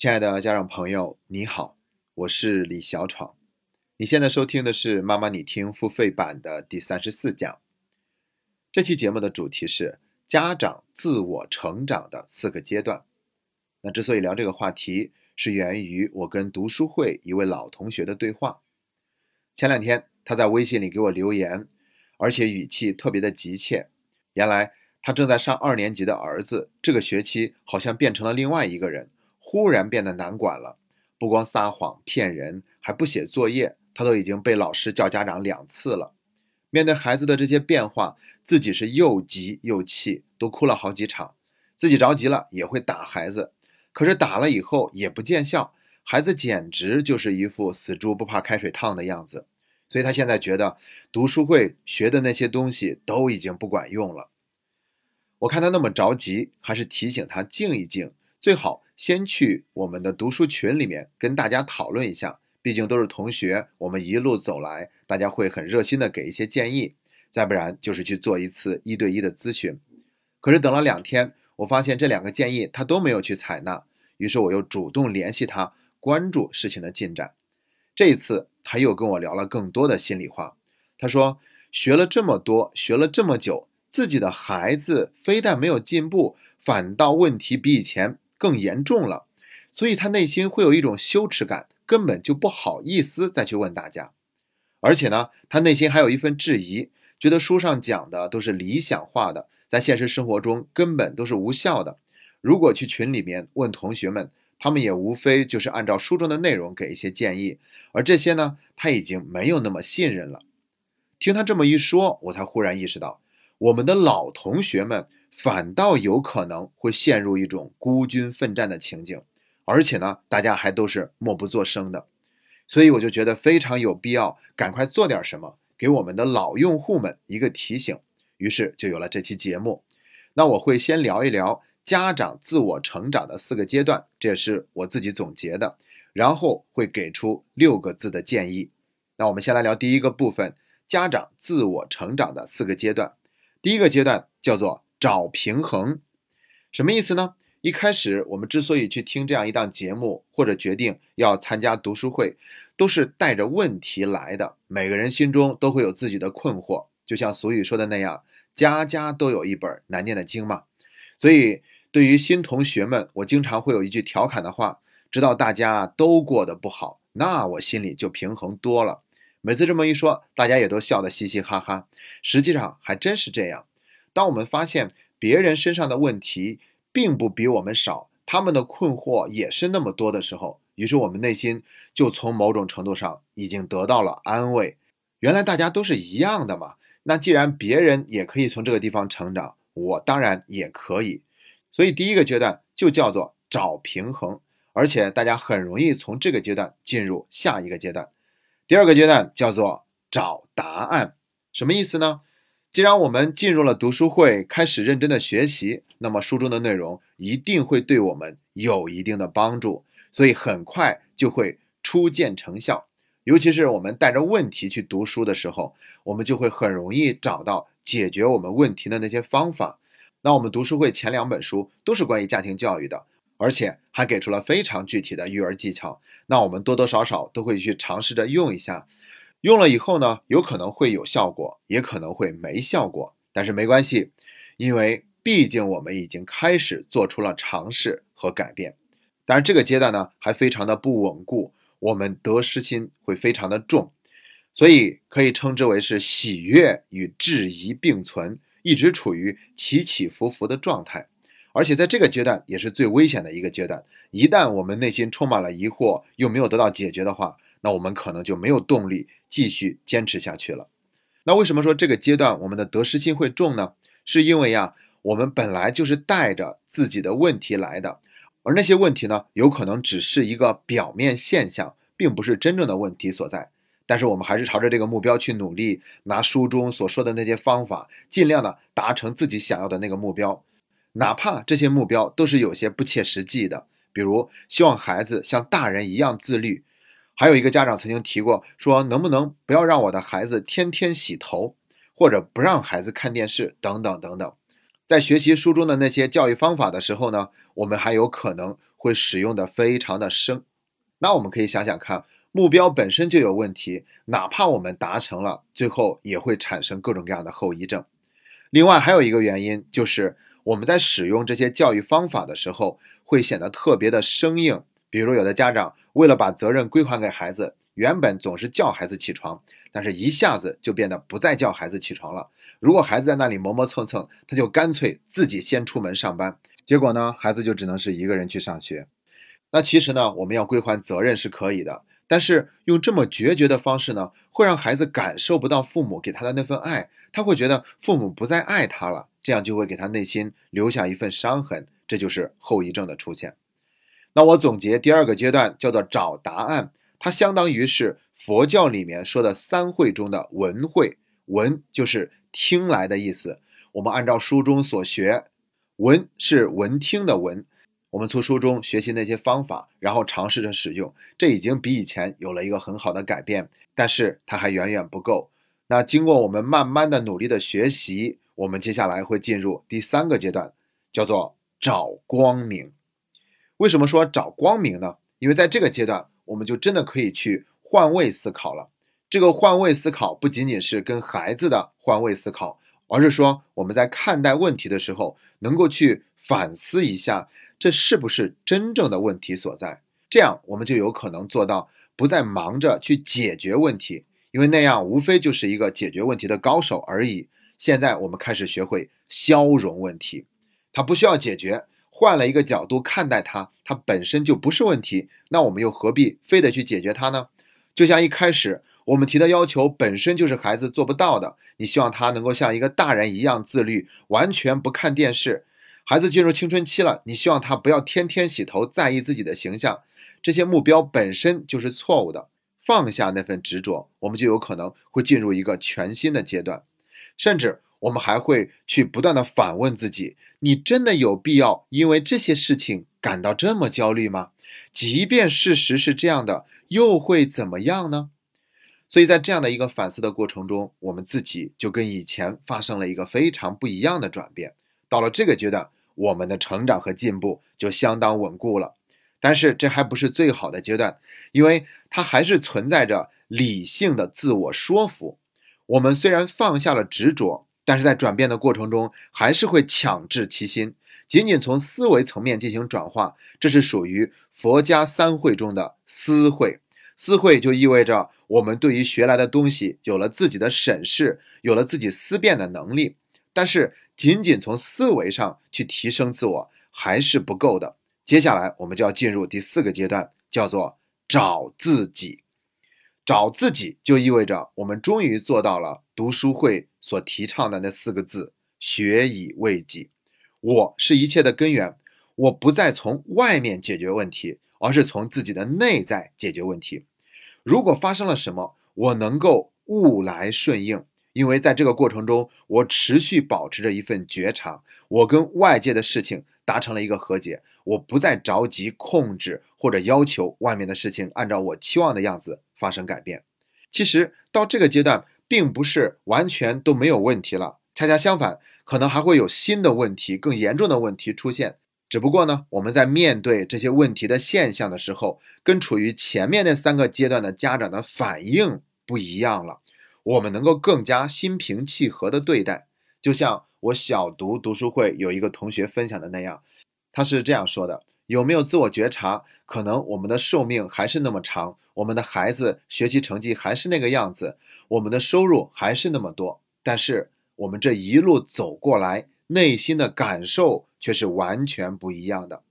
亲爱的家长朋友，你好，我是李小闯。你现在收听的是《妈妈你听》付费版的第三十四讲。这期节目的主题是家长自我成长的四个阶段。那之所以聊这个话题，是源于我跟读书会一位老同学的对话。前两天他在微信里给我留言，而且语气特别的急切。原来他正在上二年级的儿子，这个学期好像变成了另外一个人。忽然变得难管了，不光撒谎骗人，还不写作业，他都已经被老师叫家长两次了。面对孩子的这些变化，自己是又急又气，都哭了好几场。自己着急了也会打孩子，可是打了以后也不见效，孩子简直就是一副死猪不怕开水烫的样子。所以他现在觉得读书会学的那些东西都已经不管用了。我看他那么着急，还是提醒他静一静，最好。先去我们的读书群里面跟大家讨论一下，毕竟都是同学，我们一路走来，大家会很热心的给一些建议。再不然就是去做一次一对一的咨询。可是等了两天，我发现这两个建议他都没有去采纳，于是我又主动联系他，关注事情的进展。这一次他又跟我聊了更多的心里话。他说学了这么多，学了这么久，自己的孩子非但没有进步，反倒问题比以前。更严重了，所以他内心会有一种羞耻感，根本就不好意思再去问大家。而且呢，他内心还有一份质疑，觉得书上讲的都是理想化的，在现实生活中根本都是无效的。如果去群里面问同学们，他们也无非就是按照书中的内容给一些建议，而这些呢，他已经没有那么信任了。听他这么一说，我才忽然意识到，我们的老同学们。反倒有可能会陷入一种孤军奋战的情景，而且呢，大家还都是默不作声的，所以我就觉得非常有必要赶快做点什么，给我们的老用户们一个提醒。于是就有了这期节目。那我会先聊一聊家长自我成长的四个阶段，这也是我自己总结的，然后会给出六个字的建议。那我们先来聊第一个部分，家长自我成长的四个阶段。第一个阶段叫做。找平衡，什么意思呢？一开始我们之所以去听这样一档节目，或者决定要参加读书会，都是带着问题来的。每个人心中都会有自己的困惑，就像俗语说的那样，“家家都有一本难念的经”嘛。所以，对于新同学们，我经常会有一句调侃的话：“知道大家都过得不好，那我心里就平衡多了。”每次这么一说，大家也都笑得嘻嘻哈哈。实际上还真是这样。当我们发现别人身上的问题并不比我们少，他们的困惑也是那么多的时候，于是我们内心就从某种程度上已经得到了安慰。原来大家都是一样的嘛，那既然别人也可以从这个地方成长，我当然也可以。所以第一个阶段就叫做找平衡，而且大家很容易从这个阶段进入下一个阶段。第二个阶段叫做找答案，什么意思呢？既然我们进入了读书会，开始认真的学习，那么书中的内容一定会对我们有一定的帮助，所以很快就会初见成效。尤其是我们带着问题去读书的时候，我们就会很容易找到解决我们问题的那些方法。那我们读书会前两本书都是关于家庭教育的，而且还给出了非常具体的育儿技巧。那我们多多少少都会去尝试着用一下。用了以后呢，有可能会有效果，也可能会没效果，但是没关系，因为毕竟我们已经开始做出了尝试和改变。当然，这个阶段呢还非常的不稳固，我们得失心会非常的重，所以可以称之为是喜悦与质疑并存，一直处于起起伏伏的状态。而且在这个阶段也是最危险的一个阶段，一旦我们内心充满了疑惑，又没有得到解决的话，那我们可能就没有动力。继续坚持下去了。那为什么说这个阶段我们的得失心会重呢？是因为呀，我们本来就是带着自己的问题来的，而那些问题呢，有可能只是一个表面现象，并不是真正的问题所在。但是我们还是朝着这个目标去努力，拿书中所说的那些方法，尽量的达成自己想要的那个目标，哪怕这些目标都是有些不切实际的，比如希望孩子像大人一样自律。还有一个家长曾经提过，说能不能不要让我的孩子天天洗头，或者不让孩子看电视等等等等。在学习书中的那些教育方法的时候呢，我们还有可能会使用的非常的生。那我们可以想想看，目标本身就有问题，哪怕我们达成了，最后也会产生各种各样的后遗症。另外还有一个原因就是。我们在使用这些教育方法的时候，会显得特别的生硬。比如，有的家长为了把责任归还给孩子，原本总是叫孩子起床，但是一下子就变得不再叫孩子起床了。如果孩子在那里磨磨蹭蹭，他就干脆自己先出门上班。结果呢，孩子就只能是一个人去上学。那其实呢，我们要归还责任是可以的，但是用这么决绝的方式呢，会让孩子感受不到父母给他的那份爱，他会觉得父母不再爱他了。这样就会给他内心留下一份伤痕，这就是后遗症的出现。那我总结第二个阶段叫做找答案，它相当于是佛教里面说的三会中的闻会，闻就是听来的意思。我们按照书中所学，闻是闻听的闻。我们从书中学习那些方法，然后尝试着使用，这已经比以前有了一个很好的改变，但是它还远远不够。那经过我们慢慢的努力的学习。我们接下来会进入第三个阶段，叫做找光明。为什么说找光明呢？因为在这个阶段，我们就真的可以去换位思考了。这个换位思考不仅仅是跟孩子的换位思考，而是说我们在看待问题的时候，能够去反思一下，这是不是真正的问题所在。这样，我们就有可能做到不再忙着去解决问题，因为那样无非就是一个解决问题的高手而已。现在我们开始学会消融问题，它不需要解决，换了一个角度看待它，它本身就不是问题。那我们又何必非得去解决它呢？就像一开始我们提的要求本身就是孩子做不到的，你希望他能够像一个大人一样自律，完全不看电视。孩子进入青春期了，你希望他不要天天洗头，在意自己的形象，这些目标本身就是错误的。放下那份执着，我们就有可能会进入一个全新的阶段。甚至我们还会去不断的反问自己：你真的有必要因为这些事情感到这么焦虑吗？即便事实是这样的，又会怎么样呢？所以在这样的一个反思的过程中，我们自己就跟以前发生了一个非常不一样的转变。到了这个阶段，我们的成长和进步就相当稳固了。但是这还不是最好的阶段，因为它还是存在着理性的自我说服。我们虽然放下了执着，但是在转变的过程中，还是会强制其心，仅仅从思维层面进行转化，这是属于佛家三会中的思会。思会就意味着我们对于学来的东西有了自己的审视，有了自己思辨的能力。但是，仅仅从思维上去提升自我还是不够的。接下来，我们就要进入第四个阶段，叫做找自己。找自己就意味着我们终于做到了读书会所提倡的那四个字：学以为己。我是一切的根源，我不再从外面解决问题，而是从自己的内在解决问题。如果发生了什么，我能够物来顺应，因为在这个过程中，我持续保持着一份觉察，我跟外界的事情达成了一个和解，我不再着急控制或者要求外面的事情按照我期望的样子。发生改变，其实到这个阶段，并不是完全都没有问题了，恰恰相反，可能还会有新的问题、更严重的问题出现。只不过呢，我们在面对这些问题的现象的时候，跟处于前面那三个阶段的家长的反应不一样了。我们能够更加心平气和的对待，就像我小读读书会有一个同学分享的那样，他是这样说的。有没有自我觉察？可能我们的寿命还是那么长，我们的孩子学习成绩还是那个样子，我们的收入还是那么多，但是我们这一路走过来，内心的感受却是完全不一样的。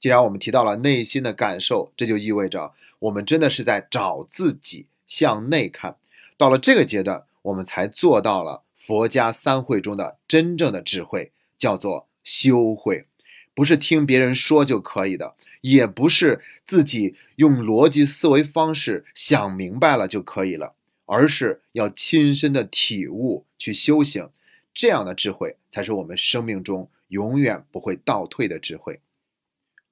既然我们提到了内心的感受，这就意味着我们真的是在找自己，向内看。到了这个阶段，我们才做到了佛家三会中的真正的智慧，叫做修慧。不是听别人说就可以的，也不是自己用逻辑思维方式想明白了就可以了，而是要亲身的体悟去修行，这样的智慧才是我们生命中永远不会倒退的智慧。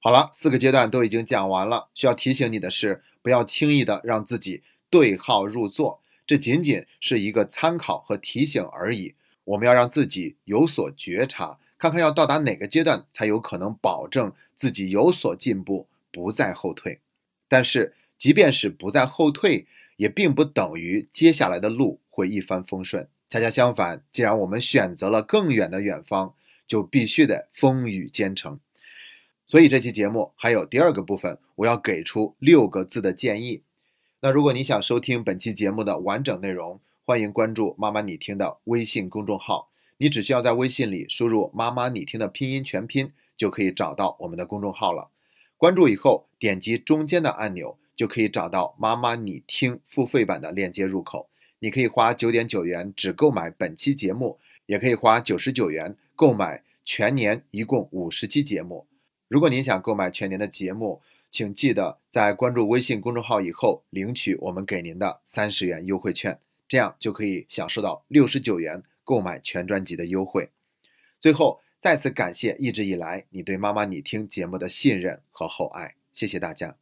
好了，四个阶段都已经讲完了，需要提醒你的是，不要轻易的让自己对号入座，这仅仅是一个参考和提醒而已。我们要让自己有所觉察。看看要到达哪个阶段才有可能保证自己有所进步，不再后退。但是，即便是不再后退，也并不等于接下来的路会一帆风顺。恰恰相反，既然我们选择了更远的远方，就必须得风雨兼程。所以这期节目还有第二个部分，我要给出六个字的建议。那如果你想收听本期节目的完整内容，欢迎关注“妈妈你听”的微信公众号。你只需要在微信里输入“妈妈你听”的拼音全拼，就可以找到我们的公众号了。关注以后，点击中间的按钮，就可以找到“妈妈你听”付费版的链接入口。你可以花九点九元只购买本期节目，也可以花九十九元购买全年一共五十期节目。如果您想购买全年的节目，请记得在关注微信公众号以后领取我们给您的三十元优惠券，这样就可以享受到六十九元。购买全专辑的优惠。最后，再次感谢一直以来你对《妈妈你听》节目的信任和厚爱，谢谢大家。